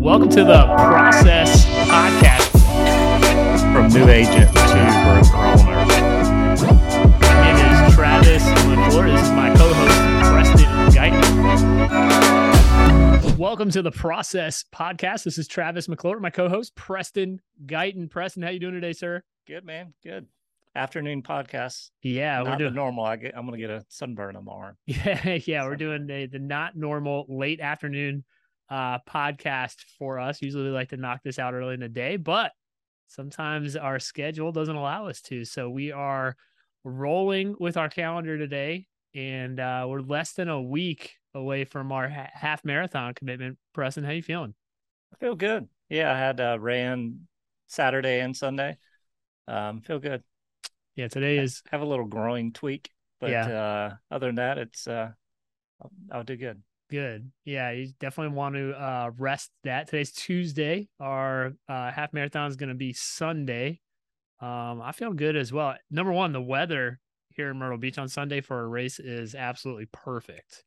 Welcome to the Process Podcast from new agent to broker owner. My name is Travis McClure. This is my co-host Preston Guyton. Welcome to the Process Podcast. This is Travis McClure, my co-host Preston Guyton. Preston, how you doing today, sir? Good man, good. Afternoon podcast. Yeah, Not we're doing the normal. I get, I'm gonna get a sunburn tomorrow. Yeah, yeah, we're doing the, the not normal late afternoon uh podcast for us. Usually we like to knock this out early in the day, but sometimes our schedule doesn't allow us to. So we are rolling with our calendar today and uh we're less than a week away from our ha- half marathon commitment. Preston, how you feeling? I feel good. Yeah, I had uh, ran Saturday and Sunday. Um, feel good. Yeah, today is have a little groin tweak, but Yeah. uh, other than that, it's uh, I'll, I'll do good. Good. Yeah, you definitely want to uh, rest that. Today's Tuesday. Our uh, half marathon is going to be Sunday. Um, I feel good as well. Number one, the weather here in Myrtle Beach on Sunday for a race is absolutely perfect.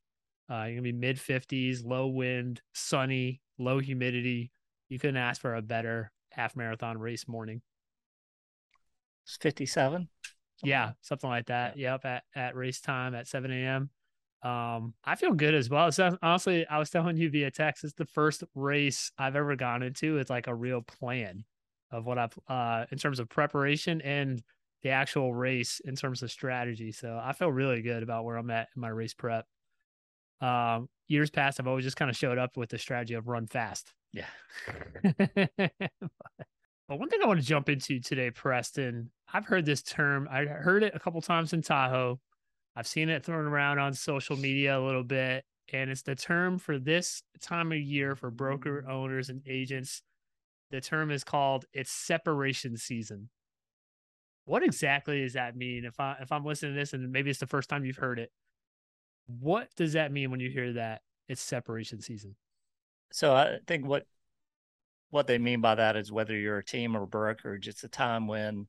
Uh, you're gonna be mid 50s, low wind, sunny, low humidity. You couldn't ask for a better half marathon race morning. It's 57. Yeah, something like that. Yep, at, at race time at 7 a.m. Um, I feel good as well. So honestly, I was telling you via text, it's the first race I've ever gone into with like a real plan of what I've uh in terms of preparation and the actual race in terms of strategy. So I feel really good about where I'm at in my race prep. Um, years past, I've always just kind of showed up with the strategy of run fast. Yeah. but one thing I want to jump into today, Preston, I've heard this term. I heard it a couple times in Tahoe. I've seen it thrown around on social media a little bit, and it's the term for this time of year for broker mm. owners and agents. The term is called it's separation season. What exactly does that mean? If I if I'm listening to this and maybe it's the first time you've heard it, what does that mean when you hear that it's separation season? So I think what what they mean by that is whether you're a team or brokerage, it's a time when,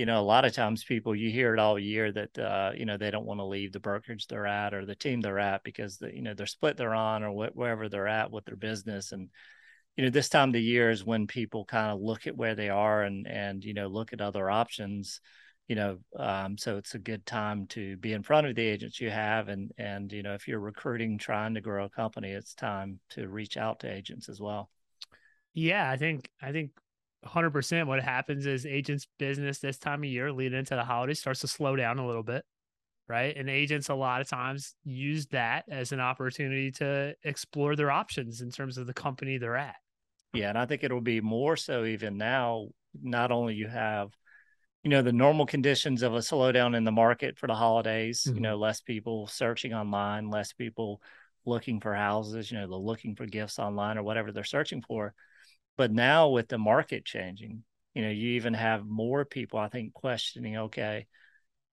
you know, a lot of times people you hear it all year that uh, you know they don't want to leave the brokerage they're at or the team they're at because the, you know they're split they're on or wh- wherever they're at with their business and you know this time of the year is when people kind of look at where they are and and you know look at other options you know um, so it's a good time to be in front of the agents you have and and you know if you're recruiting trying to grow a company it's time to reach out to agents as well. Yeah, I think I think 100% what happens is agents business this time of year leading into the holidays starts to slow down a little bit, right? And agents a lot of times use that as an opportunity to explore their options in terms of the company they're at. Yeah, and I think it'll be more so even now. Not only you have, you know, the normal conditions of a slowdown in the market for the holidays. Mhm. You know, less people searching online, less people looking for houses. You know, they're looking for gifts online or whatever they're searching for. But now with the market changing, you know, you even have more people, I think, questioning. Okay,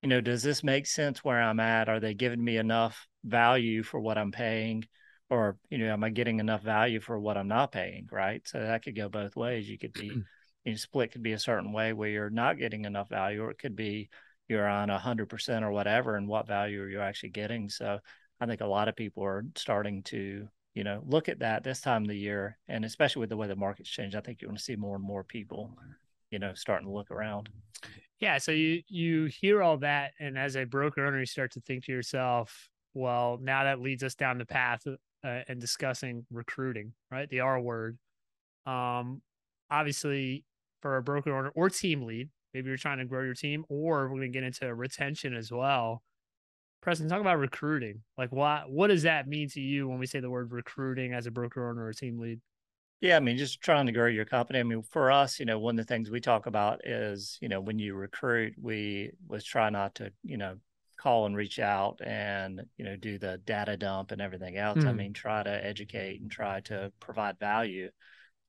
you know, does this make sense where I'm at? Are they giving me enough value for what I'm paying? or you know am i getting enough value for what i'm not paying right so that could go both ways you could be you know, split could be a certain way where you're not getting enough value or it could be you're on a hundred percent or whatever and what value are you actually getting so i think a lot of people are starting to you know look at that this time of the year and especially with the way the market's changed i think you're going to see more and more people you know starting to look around Yeah, so you you hear all that and as a broker owner you start to think to yourself, well, now that leads us down the path uh, and discussing recruiting, right? The R word. Um obviously for a broker owner or team lead, maybe you're trying to grow your team or we're going to get into retention as well. Preston, talk about recruiting. Like what what does that mean to you when we say the word recruiting as a broker owner or a team lead? Yeah, I mean, just trying to grow your company. I mean, for us, you know, one of the things we talk about is, you know, when you recruit, we was try not to, you know, call and reach out and, you know, do the data dump and everything else. I Mhm. mean, try to educate and try to provide value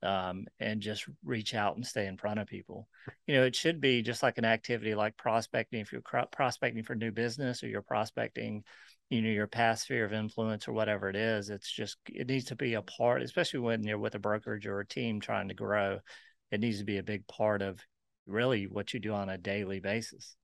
um, and just reach out and stay in front of people. You know, it should be just like an activity like prospecting. If you're prospecting for new business or you're prospecting, you know, your past sphere of influence or whatever it is, it's just, it needs to be a part, especially when you're with a brokerage or a team trying to grow. It needs to be a big part of really what you do on a daily basis.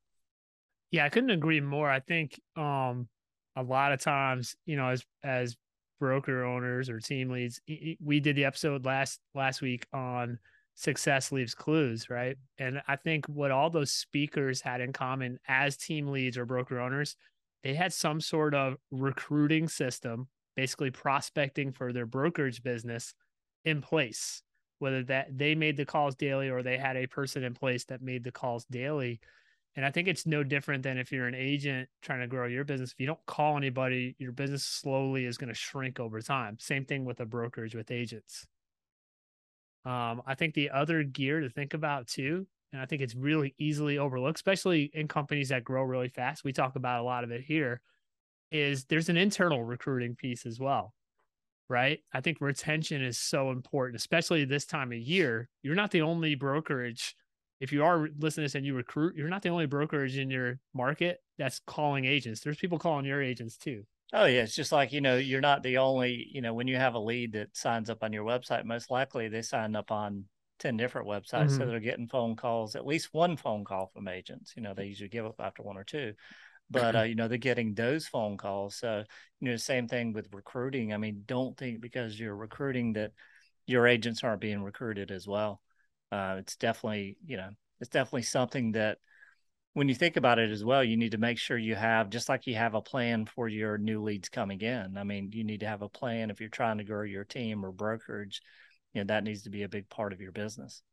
Yeah, I couldn't agree more. I think um a lot of times, you know, as as broker owners or team leads. We did the episode last last week on success leaves clues, right? And I think what all those speakers had in common as team leads or broker owners, they had some sort of recruiting system, basically prospecting for their brokerage business in place, whether that they made the calls daily or they had a person in place that made the calls daily. And I think it's no different than if you're an agent trying to grow your business. If you don't call anybody, your business slowly is going to shrink over time. Same thing with a brokerage with agents. Um, I think the other gear to think about too, and I think it's really easily overlooked, especially in companies that grow really fast. We talk about a lot of it here. Is there's an internal recruiting piece as well, right? I think retention is so important, especially this time of year. You're not the only brokerage. If you are listening to this and you recruit, you're not the only brokerage in your market that's calling agents. There's people calling your agents too. Oh yeah, it's just like you know you're not the only you know when you have a lead that signs up on your website, most likely they sign up on ten different websites, mm-hmm. so they're getting phone calls, at least one phone call from agents. You know they usually give up after one or two, but uh, you know they're getting those phone calls. So you know same thing with recruiting. I mean, don't think because you're recruiting that your agents aren't being recruited as well. Uh, it's definitely you know it's definitely something that when you think about it as well, you need to make sure you have, just like you have a plan for your new leads coming in. I mean, you need to have a plan if you're trying to grow your team or brokerage, you know, that needs to be a big part of your business.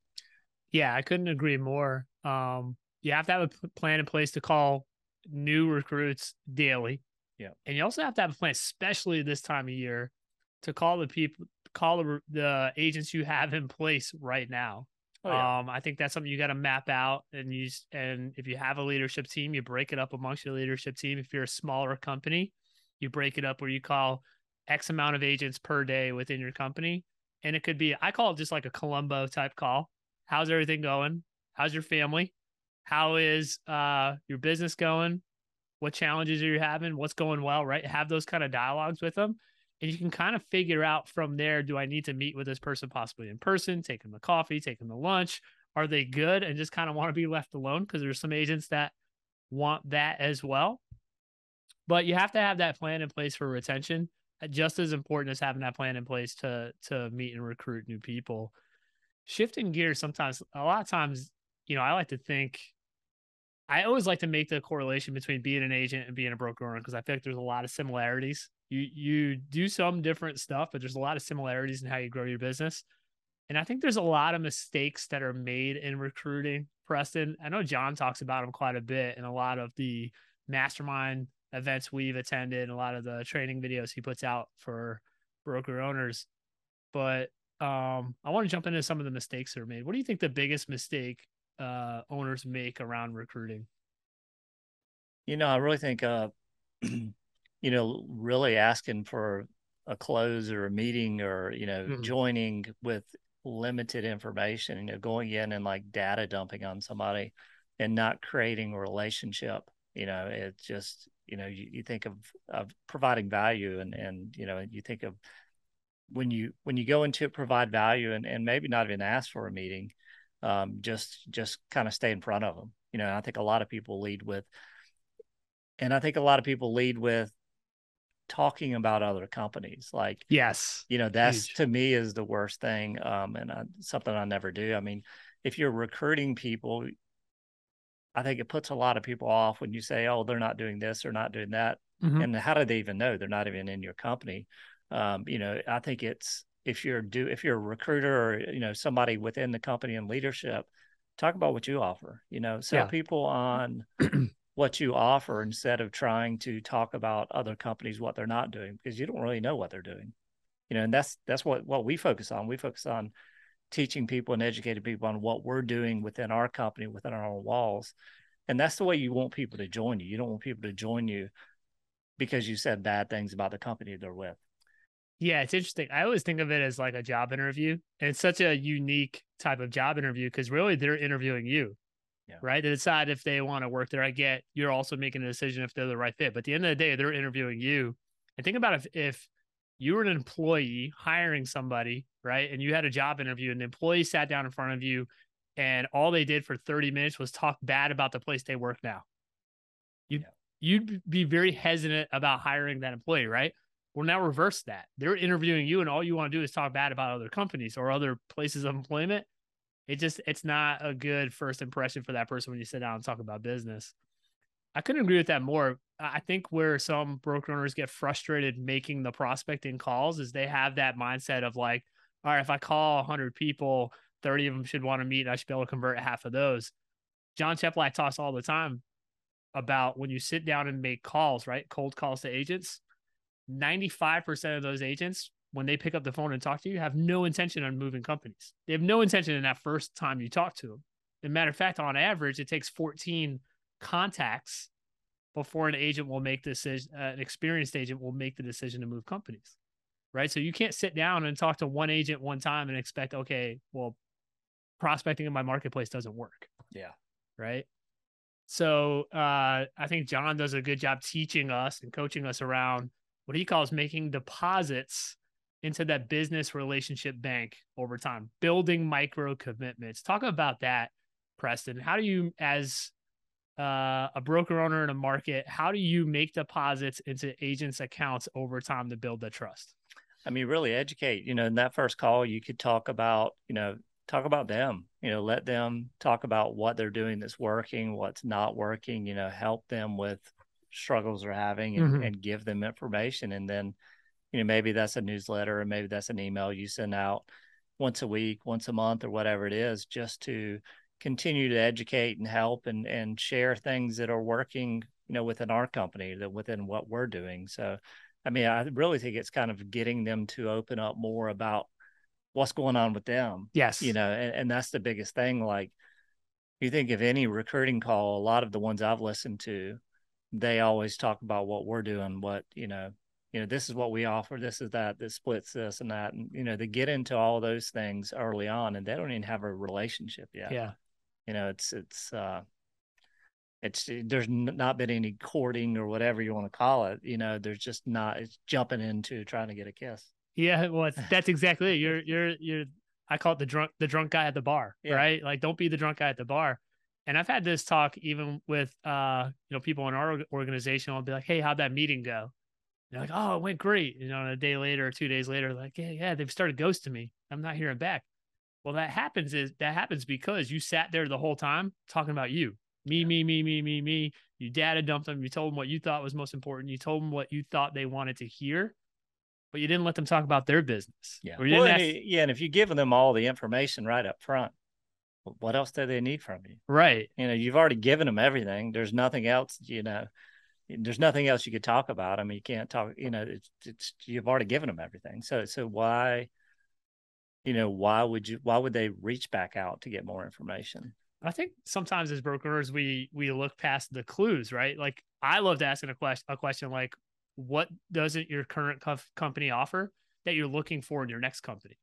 Yeah, I couldn't agree more. Um, you have to have a plan in place to call new recruits daily. Yeah. And you also have to have a plan, especially this time of year, to call the people, call the, the agents you have in place right now. Oh, yeah. Um, I think that's something you got to map out and use. And if you have a leadership team, you break it up amongst your leadership team. If you're a smaller company, you break it up where you call X amount of agents per day within your company. And it could be, I call it just like a Columbo type call. How's everything going? How's your family? How is uh, your business going? What challenges are you having? What's going well, right? Have those kind of dialogues with them and you can kind of figure out from there do I need to meet with this person possibly in person, take them to coffee, take them to lunch? Are they good and just kind of want to be left alone? Because there's some agents that want that as well. But you have to have that plan in place for retention. Uh, just as important as having that plan in place to to meet and recruit new people. Shifting gears sometimes, a lot of times, you know, I like to think I always like to make the correlation between being an agent and being a broker owner because I feel like there's a lot of similarities you you do some different stuff, but there's a lot of similarities in how you grow your business. And I think there's a lot of mistakes that are made in recruiting. Preston, I know John talks about them quite a bit in a lot of the mastermind events we've attended, and a lot of the training videos he puts out for broker owners. But um, I want to jump into some of the mistakes that are made. What do you think the biggest mistake uh, owners make around recruiting? You know, I really think uh, you know, really asking for a close or a meeting or, you know, mm-hmm. joining with limited information, you know, going in and like data dumping on somebody and not creating a relationship. You know, it's just, you know, you, you think of, of providing value and, and, you know, you think of when you, when you go into it, provide value and, and maybe not even ask for a meeting, um, just, just kind of stay in front of them. You know, I think a lot of people lead with, and I think a lot of people lead with talking about other companies like yes you know that's Huge. to me is the worst thing um and I, something i never do i mean if you're recruiting people i think it puts a lot of people off when you say oh they're not doing this or not doing that mm-hmm. and how do they even know they're not even in your company um you know i think it's if you're do if you're a recruiter or you know somebody within the company and leadership talk about what you offer you know sell yeah. people on what you offer instead of trying to talk about other companies what they're not doing because you don't really know what they're doing. You know and that's that's what what we focus on. We focus on teaching people and educating people on what we're doing within our company within our own walls. And that's the way you want people to join you. You don't want people to join you because you said bad things about the company they're with. Yeah it's interesting. I always think of it as like a job interview and it's such a unique type of job interview because really they're interviewing you yeah. right? To decide if they want to work there. I get you're also making a decision if they're the right fit. But at the end of the day, they're interviewing you. And think about if if you were an employee hiring somebody, right? And you had a job interview and the employee sat down in front of you and all they did for 30 minutes was talk bad about the place they work now. You'd, yeah. you'd be very hesitant about hiring that employee, right? Well, now reverse that. They're interviewing you, and all you want to do is talk bad about other companies or other places of employment. It just it's not a good first impression for that person when you sit down and talk about business. I couldn't agree with that more. I think where some broker owners get frustrated making the prospecting calls is they have that mindset of like, all right, if I call 100 people, 30 of them should want to meet, and I should be able to convert half of those. John Cheplak talks all the time about when you sit down and make calls, right? Cold calls to agents. 95% of those agents, when they pick up the phone and talk to you, have no intention on moving companies. They have no intention in that first time you talk to them. As a matter of fact, on average, it takes 14 contacts before an agent will make the decision, uh, an experienced agent will make the decision to move companies. Right. So you can't sit down and talk to one agent one time and expect, okay, well, prospecting in my marketplace doesn't work. Yeah. Right. So uh, I think John does a good job teaching us and coaching us around what he calls making deposits into that business relationship bank over time, building micro commitments. Talk about that, Preston. How do you, as uh, a broker owner in a market, how do you make deposits into agents' accounts over time to build the trust? I mean, really educate. You know, in that first call, you could talk about, you know, talk about them. You know, let them talk about what they're doing that's working, what's not working. You know, help them with struggles they're having, and, mm-hmm. and give them information. And then, you know, maybe that's a newsletter, or maybe that's an email you send out once a week, once a month, or whatever it is, just to continue to educate and help and and share things that are working you know within our company that within what we're doing. So i mean i really think it's kind of getting them to open up more about what's going on with them yes. you know and, and that's the biggest thing. Like you think of any recruiting call a lot of the ones i've listened to they always talk about what we're doing what you know you know this is what we offer this is that this splits this and that and you know they get into all those things early on and they don't even have a relationship yet. Yeah. You know it's it's uh it's there's not been any courting or whatever you want to call it you know there's just not it's jumping into trying to get a kiss. Yeah well that's exactly it. You're you're you're i call it the drunk the drunk guy at the bar yeah. right? Like don't be the drunk guy at the bar. And i've had this talk even with uh you know people in our organization i'll be like hey how'd that meeting go they're like oh it went great you know and a day later or two days later like yeah yeah they've started ghosting me i'm not hearing back well, that happens is that happens because you sat there the whole time talking about you. Me, yeah. me, me, me, me, me. You data dumped them. You told them what you thought was most important. You told them what you thought they wanted to hear, but you didn't let them talk about their business. Yeah. Well, ask... yeah. And if you've given them all the information right up front, what else do they need from you? Right. You know, you've already given them everything. There's nothing else, you know, there's nothing else you could talk about. I mean, you can't talk, you know, it's, it's, you've already given them everything. So, so why, you know why would you why would they reach back out to get more information? I think sometimes as brokers we we look past the clues right? Like i loved asking a question a question like what doesn't your current co- company offer that you're looking for in your next company?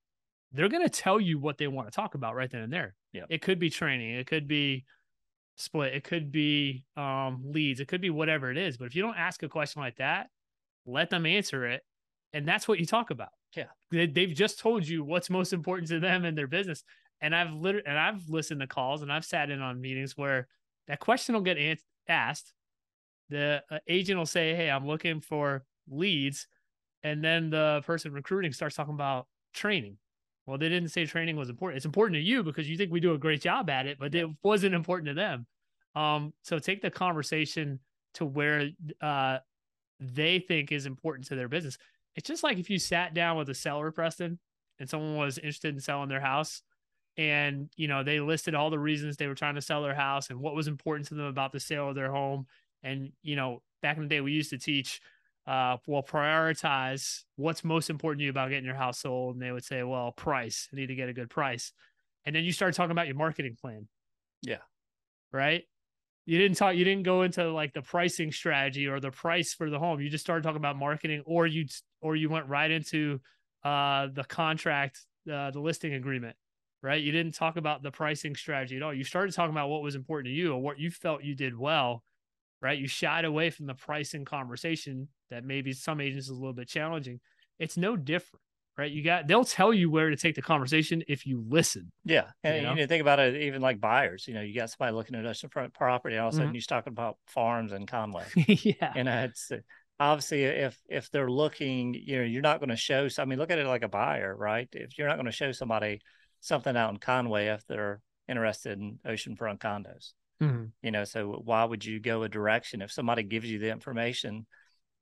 They're going to tell you what they want to talk about right then and there. Yeah. It could be training. It could be split it could be um leads it could be whatever it is but if you don't ask a question like that let them answer it and that's what you talk about yeah. They, have just told you what's most important to them and their business. And I've literally, and I've listened to calls and I've sat in on meetings where that question will get asked. The uh, agent will say, Hey, I'm looking for leads. And then the person recruiting starts talking about training. Well, they didn't say training was important. It's important to you because you think we do a great job at it, but it wasn't important to them. Um, so take the conversation to where uh, they think is important to their business. It's just like if you sat down with a seller, Preston, and someone was interested in selling their house and you know they listed all the reasons they were trying to sell their house and what was important to them about the sale of their home and you know back in the day we used to teach uh well prioritize what's most important to you about getting your house sold. And they would say well price. I need to get a good price. And then you start talking about your marketing plan. Yeah. Right? You didn't talk you didn't go into like the pricing strategy or the price for the home. You just started talking about marketing or you or you went right into uh the contract uh, the listing agreement. Right? You didn't talk about the pricing strategy at all. You started talking about what was important to you or what you felt you did well right you shied away from the pricing conversation that maybe some agents is a little bit challenging it's no different right? You got they'll tell you where to take the conversation if you listen. Yeah, and you, know? you think about it, even like buyers. You know, you got somebody looking at a front property, all of a sudden mm-hmm. you're talking about farms and Conway. yeah, you know, it's obviously if if they're looking you know you're not going to show i mean look at it like a buyer right if you're not going to show somebody something out in conway if they're interested in oceanfront condos Mm-hmm. you know so why would you go a direction if somebody gives you the information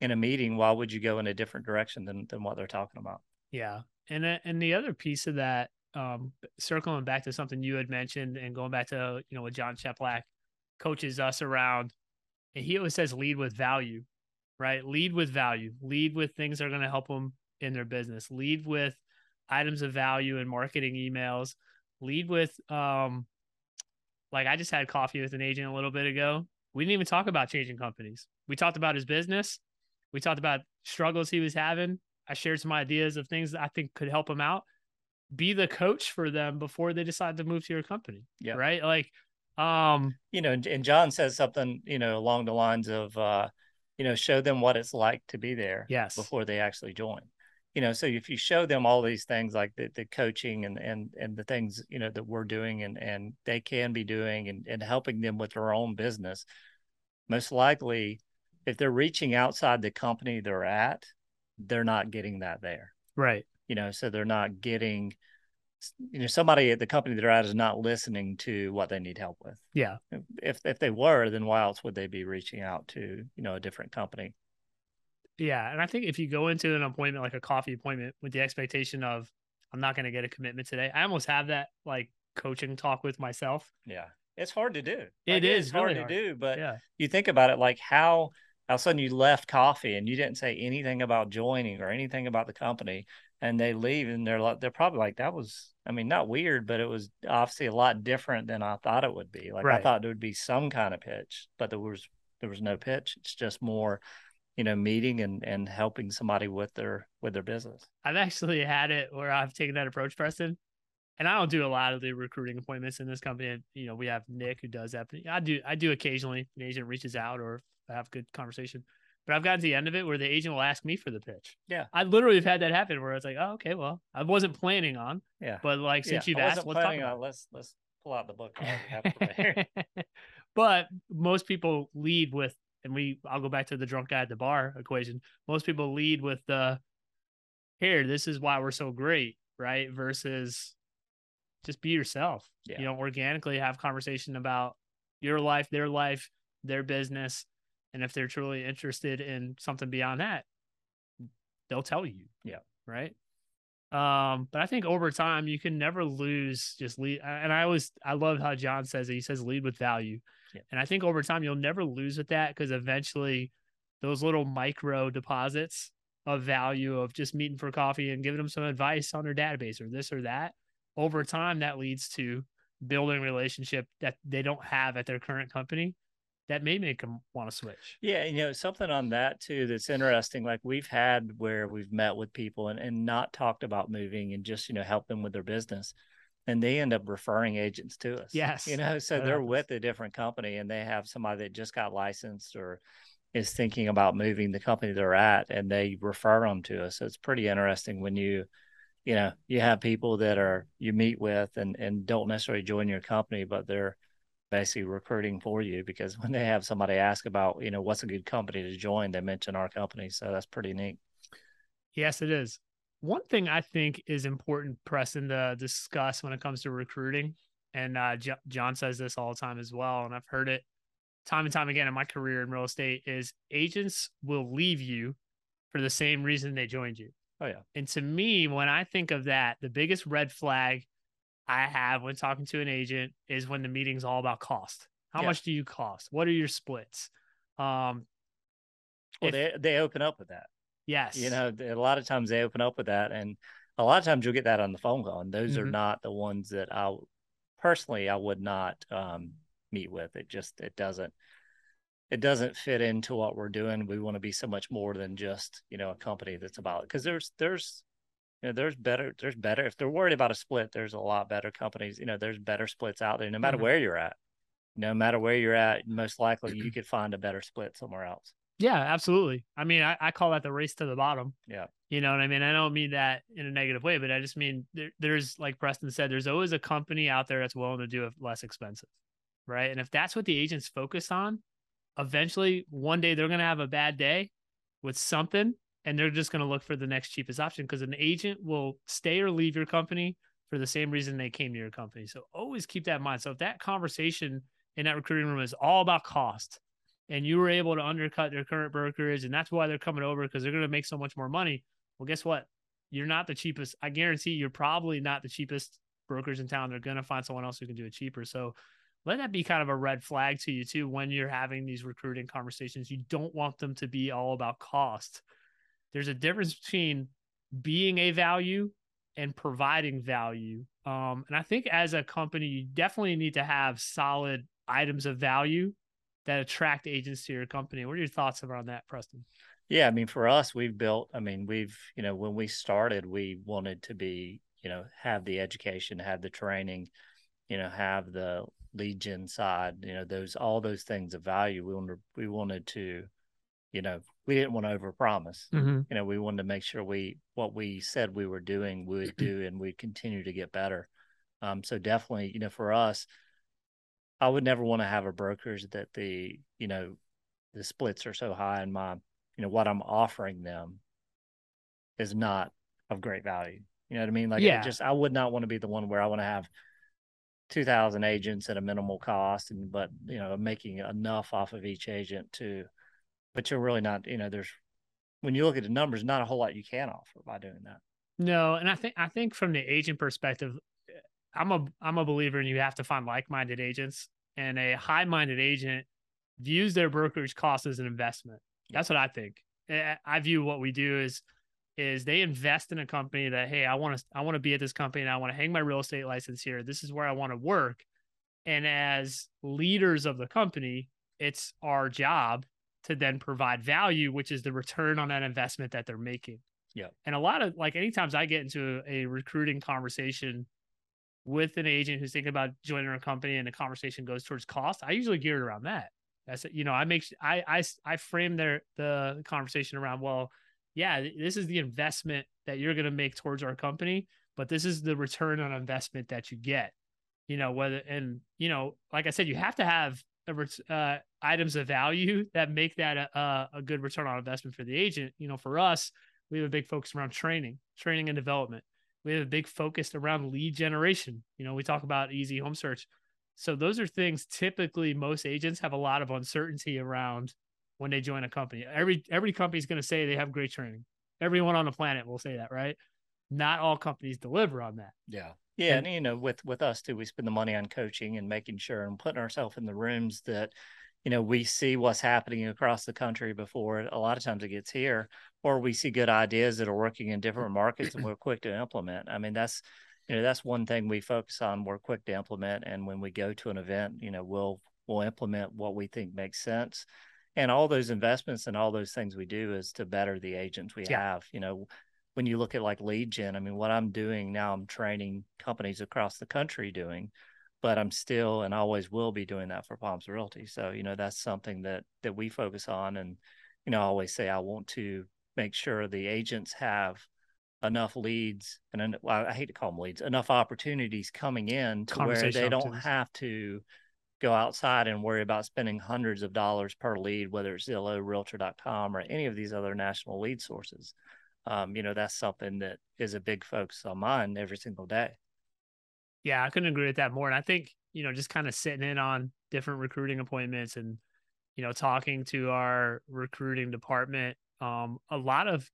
in a meeting why would you go in a different direction than than what they're talking about Yeah, and uh, and the other piece of that, um, circling back to something you had mentioned, and going back to you know what John Cheplak coaches us around, and he always says lead with value, right? Lead with value. Lead with things that are going to help them in their business. Lead with items of value and marketing emails. Lead with um, like I just had coffee with an agent a little bit ago. We didn't even talk about changing companies. We talked about his business. We talked about struggles he was having. I shared some ideas of things that I think could help him out. Be the coach for them before they decide to move to your company. Yeah. Right. Like, um, you know and, and john says something you know along the lines of uh you know show them what it's like to be there yes. before they actually join you know so if you show them all these things like the, the coaching and and and the things you know that we're doing and and they can be doing and, and helping them with their own business most likely if they're reaching outside the company they're at they're not getting that there Right. you know so they're not getting you know somebody at the company they're at is not listening to what they need help with Yeah. if if they were then why else would they be reaching out to you know a different company Yeah. And I think if you go into an appointment, like a coffee appointment with the expectation of, I'm not going to get a commitment today. I almost have that like coaching talk with myself. yeah it's hard to do It Like, is hard really to hard. do but yeah. you think about it like how all of a sudden you left coffee and you didn't say anything about joining or anything about the company and they leave and they're like they're probably like that was i mean not weird but it was obviously a lot different than i thought it would be like i thought there would be some kind of pitch but there was there was no pitch it's just more you know meeting and and helping somebody with their with their business I've actually had it where I've taken that approach, Preston. And I don't do a lot of the recruiting appointments in this company. You know, we have Nick who does that. I do I do occasionally. An agent reaches out or I have a good conversation. But I've gotten to the end of it where the agent will ask me for the pitch. Yeah. I literally have had that happen where it's like, oh, okay, well, I wasn't planning on, yeah but like since yeah. you've asked, let's talk about on let's let's pull out the book I have it right here. but most people lead with, and we, I'll go back to the drunk guy at the bar equation. Most people lead with the, here, this is why we're so great, right? Versus just be yourself. Yeah. You know, organically have conversation about your life, their life, their business. And if they're truly interested in something beyond that, they'll tell you. Yeah. Right. Um, but I think over time you can never lose just lead. And I always I love how John says it. He says lead with value. Yeah. And I think over time you'll never lose with that because eventually those little micro deposits of value of just meeting for coffee and giving them some advice on their database or this or that. Over time, that leads to building relationship that they don't have at their current company that may make them want to switch. Yeah, you know, something on that too that's interesting. Like we've had where we've met with people and, and not talked about moving and just, you know, help them with their business. And they end up referring agents to us. Yes, You know, so that they're happens. with a different company and they have somebody that just got licensed or is thinking about moving the company they're at and they refer them to us. So it's pretty interesting when you, you know, you have people that are you meet with and, and don't necessarily join your company, but they're basically recruiting for you because when they have somebody ask about, you know, what's a good company to join, they mention our company. So that's pretty neat. Yes, it is. One thing I think is important, Preston, to discuss when it comes to recruiting, and uh, Jo- John says this all the time as well, and I've heard it time and time again in my career in real estate, is agents will leave you for the same reason they joined you. Oh yeah. And to me, when I think of that, the biggest red flag I have when talking to an agent is when the meeting's all about cost. How Yeah. much do you cost? What are your splits? Um, Well, If- they they open up with that. Yes, You know, a lot of times they open up with that, and a lot of times you'll get that on the phone call, and those are Mhm. not the ones that I personally I would not um, meet with. It just it doesn't it doesn't fit into what we're doing. We want to be so much more than just you know a company that's about it. because there's there's you know there's better there's better if they're worried about a split there's a lot better companies you know there's better splits out there no matter Mhm. where you're at no matter where you're at most likely you could find a better split somewhere else Yeah, absolutely. I mean, I, I call that the race to the bottom. Yeah. You know what I mean? I don't mean that in a negative way, but I just mean there, there's, like Preston said, there's always a company out there that's willing to do it less expensive. Right. And if that's what the agent's focus on, eventually one day they're going to have a bad day with something and they're just going to look for the next cheapest option because an agent will stay or leave your company for the same reason they came to your company. So always keep that in mind. So if that conversation in that recruiting room is all about cost and you were able to undercut their current brokerage and that's why they're coming over because they're going to make so much more money. Well, guess what? You're not the cheapest. I guarantee you're probably not the cheapest brokers in town. They're going to find someone else who can do it cheaper. So let that be kind of a red flag to you too when you're having these recruiting conversations. You don't want them to be all about cost. There's a difference between being a value and providing value. Um, and I think as a company, you definitely need to have solid items of value that attract agents to your company. What are your thoughts around that, Preston? Yeah, I mean, for us, we've built. I mean, we've you know when we started, we wanted to be you know have the education, have the training, you know, have the lead gen side, you know, those all those things of value. We wanted we wanted to, you know, we didn't want to overpromise. Mm-hmm. You know, we wanted to make sure we what we said we were doing, we would do, and we'd continue to get better. Um, so definitely, you know, for us, I would never want to have a brokerage that the you know the splits are so high and my you know what I'm offering them is not of great value. You know what I mean? Like, yeah. just I would not want to be the one where I want to have two thousand agents at a minimal cost, and but you know making enough off of each agent to, but you're really not. You know, there's when you look at the numbers, not a whole lot you can offer by doing that. No, and I think I think from the agent perspective, I'm a I'm a believer in you have to find like-minded agents, and a high-minded agent views their brokerage costs as an investment. That's what I think. I view what we do is is they invest in a company that hey, I want to I want to be at this company and I want to hang my real estate license here. This is where I want to work. And as leaders of the company, it's our job to then provide value, which is the return on that investment that they're making. Yeah. And a lot of like anytime I get into a, a recruiting conversation with an agent who's thinking about joining a company and the conversation goes towards cost, I usually gear it around that. That's you know, I make I I I frame their the conversation around well, yeah, this is the investment that you're going to make towards our company, but this is the return on investment that you get. You know whether and you know, like I said, you have to have uh, items of value that make that a, a good return on investment for the agent. You know, for us, we have a big focus around training, training and development. We have a big focus around lead generation. You know, we talk about easy home search. So those are things typically most agents have a lot of uncertainty around when they join a company. Every every company is going to say they have great training. Everyone on the planet will say that, right? Not all companies deliver on that. Yeah. Yeah, and, and you know, with with us too, we spend the money on coaching and making sure and putting ourselves in the rooms that, you know, we see what's happening across the country before a lot of times it gets here, or we see good ideas that are working in different markets and we're quick to implement. I mean, that's you know, that's one thing we focus on. We're quick to implement, and when we go to an event, you know, we'll we'll implement what we think makes sense and all those investments and all those things we do is to better the agents we yeah. have you know when you look at like lead gen i mean what i'm doing now i'm training companies across the country doing but i'm still and always will be doing that for palms realty so you know that's something that that we focus on and you know i always say i want to make sure the agents have enough leads and well, i hate to call them leads enough opportunities coming in to where they don't have to go outside and worry about spending hundreds of dollars per lead, whether it's Zillow, Realtor.com, or any of these other national lead sources. Um, you know, that's something that is a big focus on mine every single day. Yeah, I couldn't agree with that more. And I think, you know, just kind of sitting in on different recruiting appointments and, you know, talking to our recruiting department, um, a lot of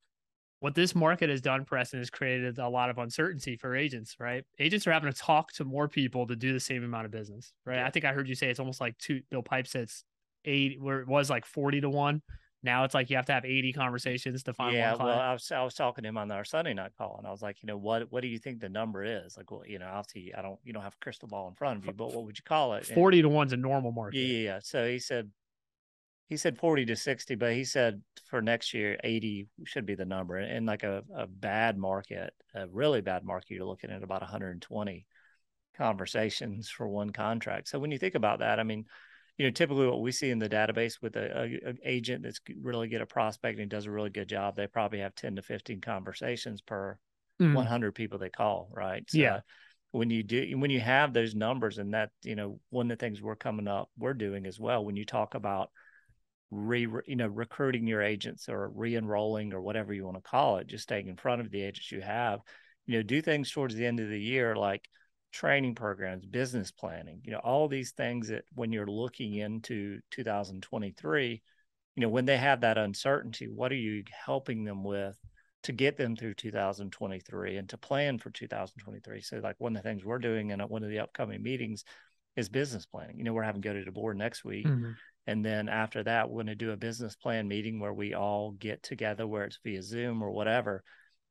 what this market has done, Preston, has created a lot of uncertainty for agents, right? Agents are having to talk to more people to do the same amount of business, right? Yeah. I think I heard you say it's almost like two Bill Pipe says eight where it was like 40 to one. Now it's like you have to have 80 conversations to find yeah, one client. Well, I was, I was talking to him on our Sunday night call and I was like, you know, what what do you think the number is? Like, well, you know, obviously I don't you don't have a crystal ball in front of you, but what would you call it? 40 and, to one's a normal market. Yeah, yeah. So he said he said 40 to 60 but he said for next year 80 should be the number in like a, a bad market a really bad market you're looking at about 120 conversations for one contract so when you think about that i mean you know typically what we see in the database with a, a, a agent that's really good at prospecting does a really good job they probably have 10 to 15 conversations per mm. 100 people they call right so yeah when you do when you have those numbers and that you know one of the things we're coming up we're doing as well when you talk about re you know recruiting your agents or re-enrolling or whatever you want to call it just staying in front of the agents you have you know do things towards the end of the year like training programs business planning you know all these things that when you're looking into 2023 you know when they have that uncertainty what are you helping them with to get them through 2023 and to plan for 2023 so like one of the things we're doing in one of the upcoming meetings is business planning you know we're having to go to the board next week mm-hmm. And then after that, we're going to do a business plan meeting where we all get together, where it's via Zoom or whatever.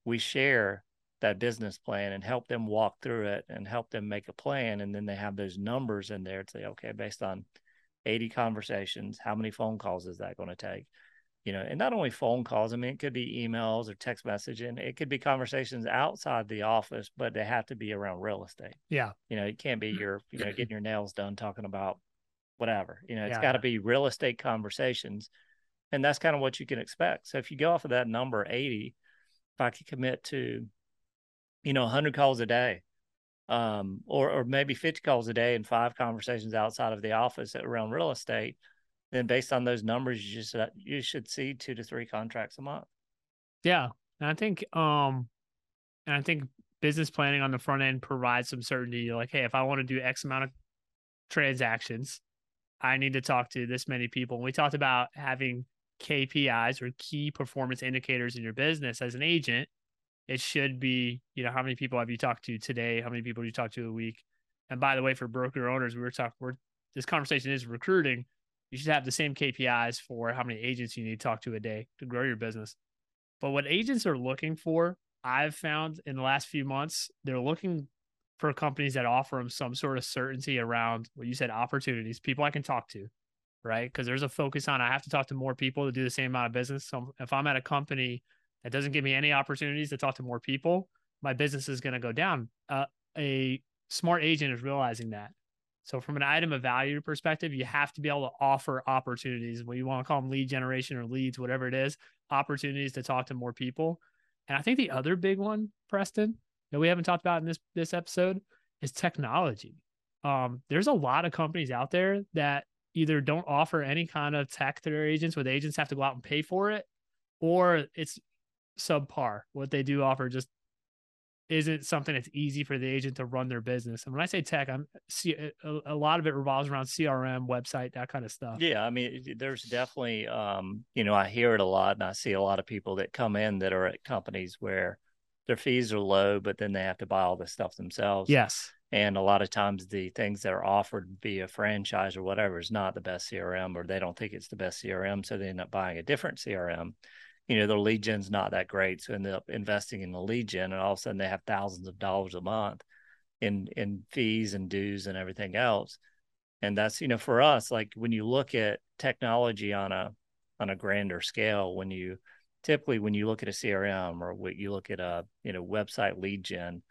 We share that business plan and help them walk through it and help them make a plan. And then they have those numbers in there to say, okay, based on 80 conversations, how many phone calls is that going to take? You know, and not only phone calls, I mean, it could be emails or text messaging. It could be conversations outside the office, but they have to be around real estate. Yeah. You know, it can't be your, you know, getting your nails done talking about whatever. You know, it's yeah. got to be real estate conversations. And that's kind of what you can expect. So if you go off of that number 80, if I could commit to, you know, 100 calls a day, um, or, or maybe 50 calls a day and five conversations outside of the office around real estate, then based on those numbers, you just, you should see two to three contracts a month. Yeah. And I think, um, and I think business planning on the front end provides some certainty. Like, hey, if I want to do X amount of transactions, I need to talk to this many people. And we talked about having KPIs or key performance indicators in your business as an agent. It should be, you know, how many people have you talked to today? How many people do you talk to a week? And by the way, for broker owners, we were talking, we're, this conversation is recruiting. You should have the same KPIs for how many agents you need to talk to a day to grow your business. But what agents are looking for, I've found in the last few months, they're looking for companies that offer them some sort of certainty around what you said opportunities, people I can talk to, right? Because there's a focus on I have to talk to more people to do the same amount of business. So if I'm at a company that doesn't give me any opportunities to talk to more people, my business is going to go down. Uh, a smart agent is realizing that. So from an item of value perspective, you have to be able to offer opportunities. What you want to call them lead generation or leads, whatever it is, opportunities to talk to more people. And I think the other big one, Preston, that we haven't talked about in this this episode is technology. Um, there's a lot of companies out there that either don't offer any kind of tech to their agents, where the agents have to go out and pay for it, or it's subpar. What they do offer just isn't something that's easy for the agent to run their business. And when I say tech, I'm see a, lot of it revolves around CRM, website, that kind of stuff. Yeah, I mean, there's definitely, um, you know, I hear it a lot, and I see a lot of people that come in that are at companies where their fees are low, but then they have to buy all the stuff themselves. Yes. And a lot of times the things that are offered via franchise or whatever is not the best CRM, or they don't think it's the best CRM. So they end up buying a different CRM. You know, their lead gen's not that great. So end up investing in the lead gen and all of a sudden they have thousands of dollars a month in in fees and dues and everything else. And that's, you know, for us, like when you look at technology on a on a grander scale, when you typically when you look at a crm or what you look at a you know website lead gen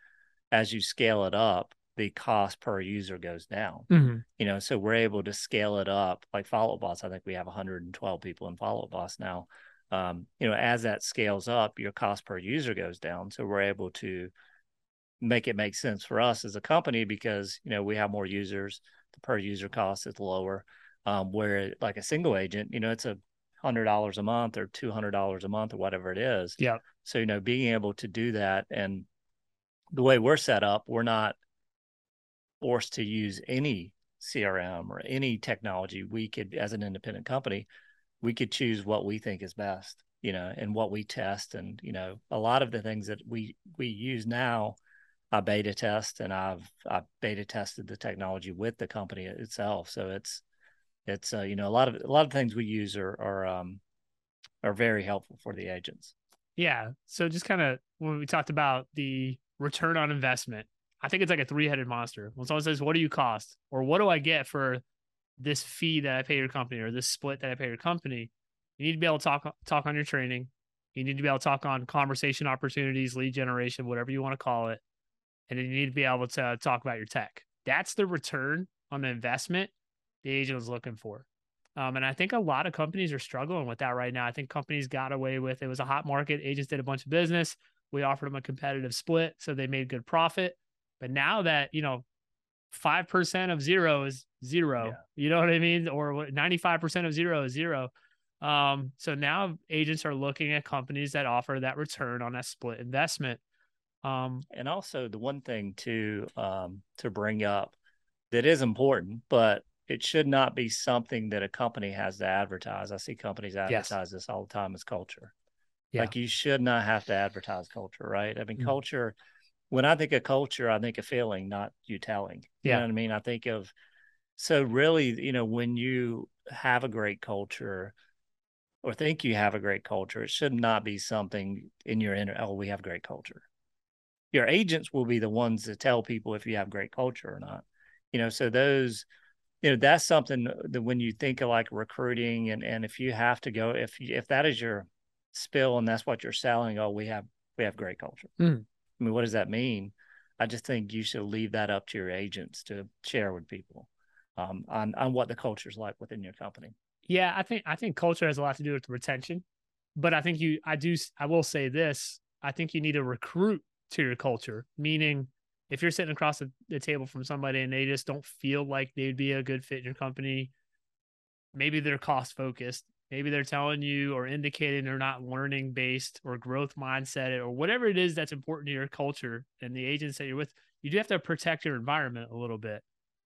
as you scale it up the cost per user goes down mm-hmm. you know so we're able to scale it up like follow boss i think we have 112 people in follow boss now um, you know as that scales up your cost per user goes down so we're able to make it make sense for us as a company because you know we have more users the per user cost is lower um, where like a single agent you know it's a hundred dollars a month or two hundred dollars a month or whatever it is. Yeah. So you know, being able to do that and the way we're set up, we're not forced to use any CRM or any technology. We could, as an independent company, we could choose what we think is best, you know, and what we test. And you know, a lot of the things that we we use now, I beta test, and I've I beta tested the technology with the company itself. So it's it's uh, you know a lot of a lot of things we use are are um, are very helpful for the agents. Yeah. So just kind of when we talked about the return on investment, I think it's like a three headed monster. When someone says, "What do you cost?" or "What do I get for this fee that I pay your company or this split that I pay your company," you need to be able to talk talk on your training. You need to be able to talk on conversation opportunities, lead generation, whatever you want to call it, and then you need to be able to talk about your tech. That's the return on the investment the agent was looking for. Um, and I think a lot of companies are struggling with that right now. I think companies got away with it was a hot market. Agents did a bunch of business. We offered them a competitive split, so they made good profit. But now that you know, five percent of zero is zero. Yeah. You know what I mean? Or ninety five percent of zero is zero. Um, so now agents are looking at companies that offer that return on that split investment. Um, and also the one thing to um, to bring up that is important, but it should not be something that a company has to advertise. I see companies advertise yes. this all the time as culture. Yeah. Like you should not have to advertise culture, right? I mean, mm-hmm. culture. When I think of culture, I think of feeling, not you telling. You yeah. know what I mean? I think of so really, you know, when you have a great culture or think you have a great culture, it should not be something in your inner, oh, we have great culture. Your agents will be the ones to tell people if you have great culture or not. You know, so those, you know, that's something that when you think of like recruiting and and if you have to go, if if that is your spill and that's what you're selling, oh, we have we have great culture. Mm. I mean, what does that mean? I just think you should leave that up to your agents to share with people um, on on what the culture is like within your company. Yeah, I think I think culture has a lot to do with retention, but I think you I do I will say this. I think you need to recruit to your culture, meaning if you're sitting across the, the table from somebody and they just don't feel like they'd be a good fit in your company, maybe they're cost focused. Maybe they're telling you or indicating they're not learning based or growth mindset or whatever it is that's important to your culture and the agents that you're with. You do have to protect your environment a little bit.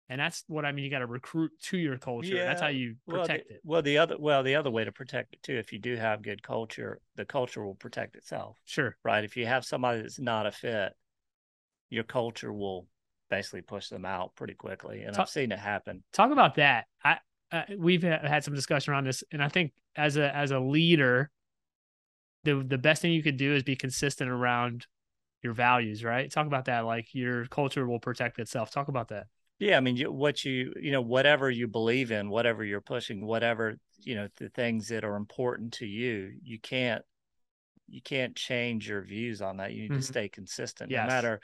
And that's what I mean. You got to recruit to your culture. Yeah. That's how you protect well, the, it. Well, the other well, the other way to protect it too, if you do have good culture, the culture will protect itself. Sure. Right. If you have somebody that's not a fit, your culture will basically push them out pretty quickly. And talk, I've seen it happen. Talk about that. I uh, we've had some discussion around this, and I think as a as a leader, the the best thing you could do is be consistent around your values. Right. Talk about that. Like your culture will protect itself. Talk about that. Yeah, I mean, you, what you you know, whatever you believe in, whatever you're pushing, whatever you know, the things that are important to you, you can't you can't change your views on that. You need mm-hmm. to stay consistent, yes. no matter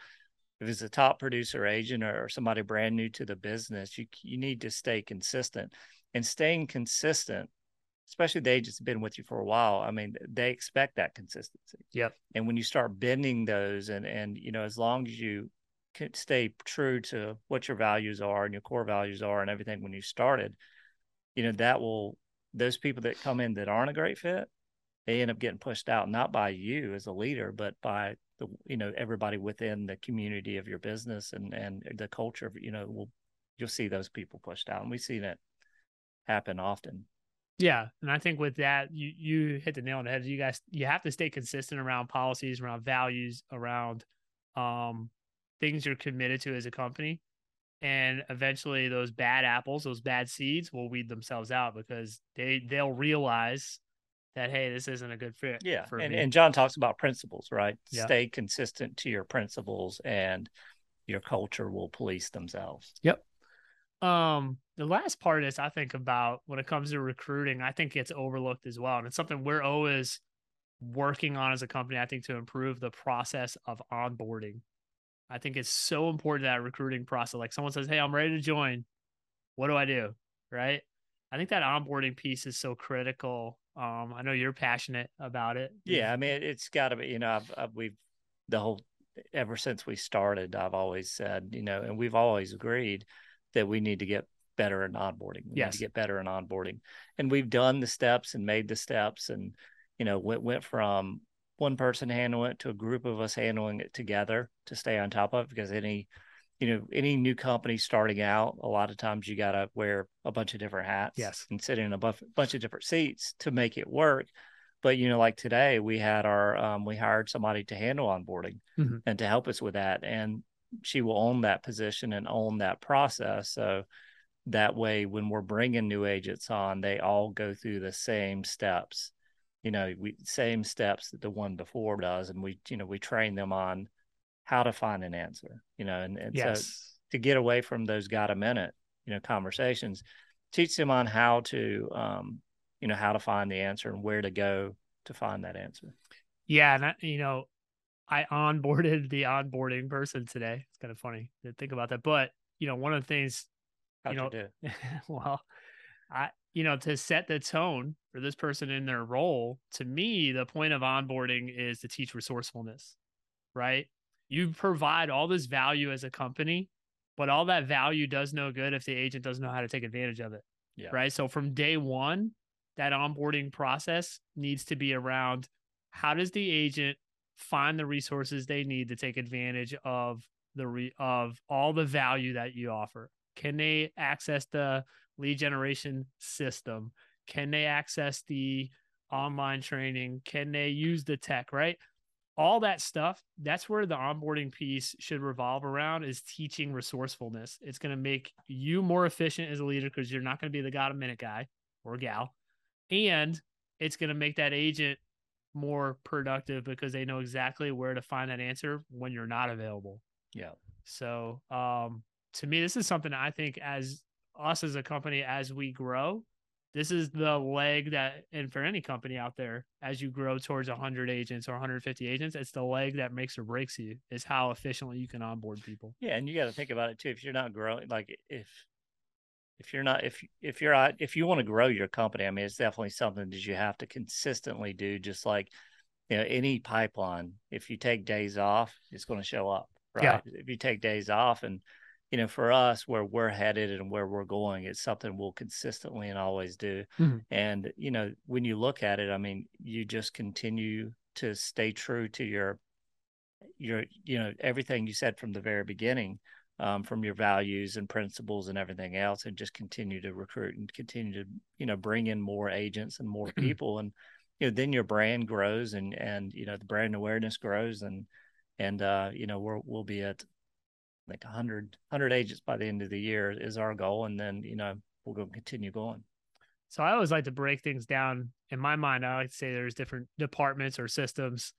if it's a top producer agent or somebody brand new to the business. You you need to stay consistent, and staying consistent, especially the agents have been with you for a while. I mean, they expect that consistency. Yep. And when you start bending those, and and you know, as long as you stay true to what your values are and your core values are and everything when you started, you know, that will those people that come in that aren't a great fit, they end up getting pushed out not by you as a leader, but by the you know everybody within the community of your business and and the culture. Of, you know, will you'll see those people pushed out, and we see that happen often. Yeah, and I think with that, you you hit the nail on the head. You guys, you have to stay consistent around policies, around values, around um things you're committed to as a company. And eventually those bad apples, those bad seeds will weed themselves out because they they'll realize that hey, this isn't a good fit. Yeah. and, and John talks about principles, right? Yeah. Stay consistent to your principles and your culture will police themselves. Yep. Um, the last part is I think about when it comes to recruiting, I think it's overlooked as well. And it's something we're always working on as a company, I think, to improve the process of onboarding. I think it's so important that recruiting process. Like someone says, Hey, I'm ready to join. What do I do? Right. I think that onboarding piece is so critical. Um, I know you're passionate about it. Yeah. I mean, it's got to be, you know, I've, I've, we've, the whole, ever since we started, I've always said, you know, and we've always agreed that we need to get better in onboarding. We yes. need to get better in onboarding. And we've done the steps and made the steps and, you know, went, went from one person handling it to a group of us handling it together to stay on top of it because any you know any new company starting out a lot of times you got to wear a bunch of different hats yes. and sit in a buff- bunch of different seats to make it work. But you know like today we had our um, we hired somebody to handle onboarding mm-hmm. and to help us with that and she will own that position and own that process. So that way when we're bringing new agents on they all go through the same steps. You know, we same steps that the one before does, and we, you know, we train them on how to find an answer, you know, and, and yes. so to get away from those got a minute, you know, conversations, teach them on how to, um, you know, how to find the answer and where to go to find that answer. Yeah, and I, you know, I onboarded the onboarding person today. It's kind of funny to think about that, but you know, one of the things, How'd you know, you well, I, you know, to set the tone for this person in their role, to me, the point of onboarding is to teach resourcefulness, right? You provide all this value as a company, but all that value does no good if the agent doesn't know how to take advantage of it. Yeah. Right. So from day one, that onboarding process needs to be around how does the agent find the resources they need to take advantage of the re- of all the value that you offer can they access the lead generation system can they access the online training can they use the tech right all that stuff that's where the onboarding piece should revolve around is teaching resourcefulness. It's going to make you more efficient as a leader because you're not going to be the god a minute guy or gal. And it's going to make that agent more productive because they know exactly where to find that answer when you're not available. Yeah. So um to me this is something i think as us as a company as we grow this is the leg that and for any company out there as you grow towards 100 agents or 150 agents it's the leg that makes or breaks you is how efficiently you can onboard people. Yeah and you got to think about it too if you're not growing like if if you're not if if you're out if you want to grow your company i mean it's definitely something that you have to consistently do just like you know any pipeline. If you take days off it's going to show up right? Yeah. if you take days off and you know, for us, where we're headed and where we're going, it's something we'll consistently and always do. Mm-hmm. And, you know, when you look at it, I mean, you just continue to stay true to your, your, you know, everything you said from the very beginning, um, from your values and principles and everything else, and just continue to recruit and continue to, you know, bring in more agents and more people. and, you know, then your brand grows and, and, you know, the brand awareness grows and, and, uh, you know, we'll, we'll be at like 100, 100 agents by the end of the year is our goal. And then, you know, we'll go continue going. So I always like to break things down. In my mind, I like to say there's different departments or systems.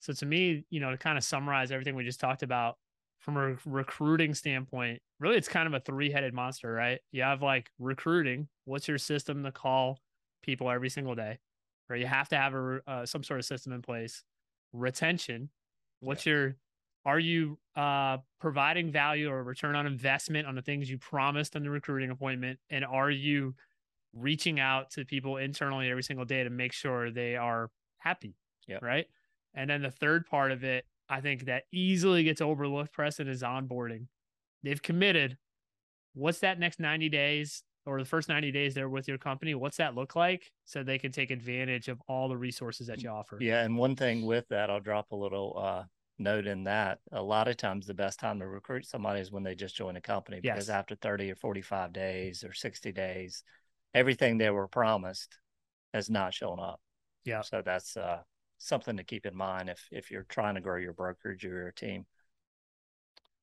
So to me, you know, to kind of summarize everything we just talked about from a recruiting standpoint, really it's kind of a three-headed monster, right? You have like recruiting. What's your system to call people every single day? Or you have to have a uh, some sort of system in place. Retention. What's yeah. your are you uh, providing value or return on investment on the things you promised on the recruiting appointment? And are you reaching out to people internally every single day to make sure they are happy? Yeah. Right. And then the third part of it, I think that easily gets overlooked, Preston, is onboarding. They've committed. What's that next 90 days or the first 90 days they're with your company? What's that look like so they can take advantage of all the resources that you offer? Yeah. And one thing with that, I'll drop a little uh, note in that a lot of times the best time to recruit somebody is when they just join a company because yes. after 30 or 45 days or 60 days everything they were promised has not shown up. Yeah. So that's uh, something to keep in mind if if you're trying to grow your brokerage or your team.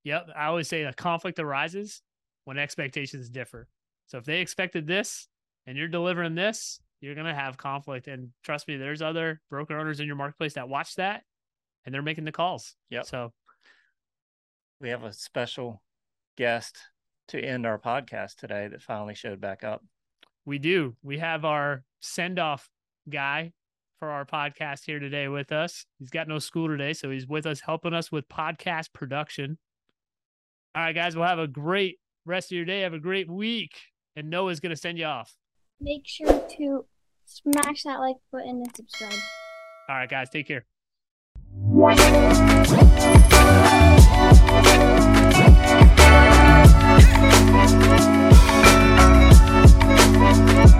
Yep i always say a conflict arises when expectations differ. So if they expected this and you're delivering this you're going to have conflict. And trust me there's other broker owners in your marketplace that watch that and they're making the calls. Yeah. So we have a special guest to end our podcast today that finally showed back up. We do. We have our send off guy for our podcast here today with us. He's got no school today, so he's with us helping us with podcast production. All right, guys, we'll have a great rest of your day. Have a great week. And Noah's going to send you off. Make sure to smash that like button and subscribe. All right, guys, take care. Thank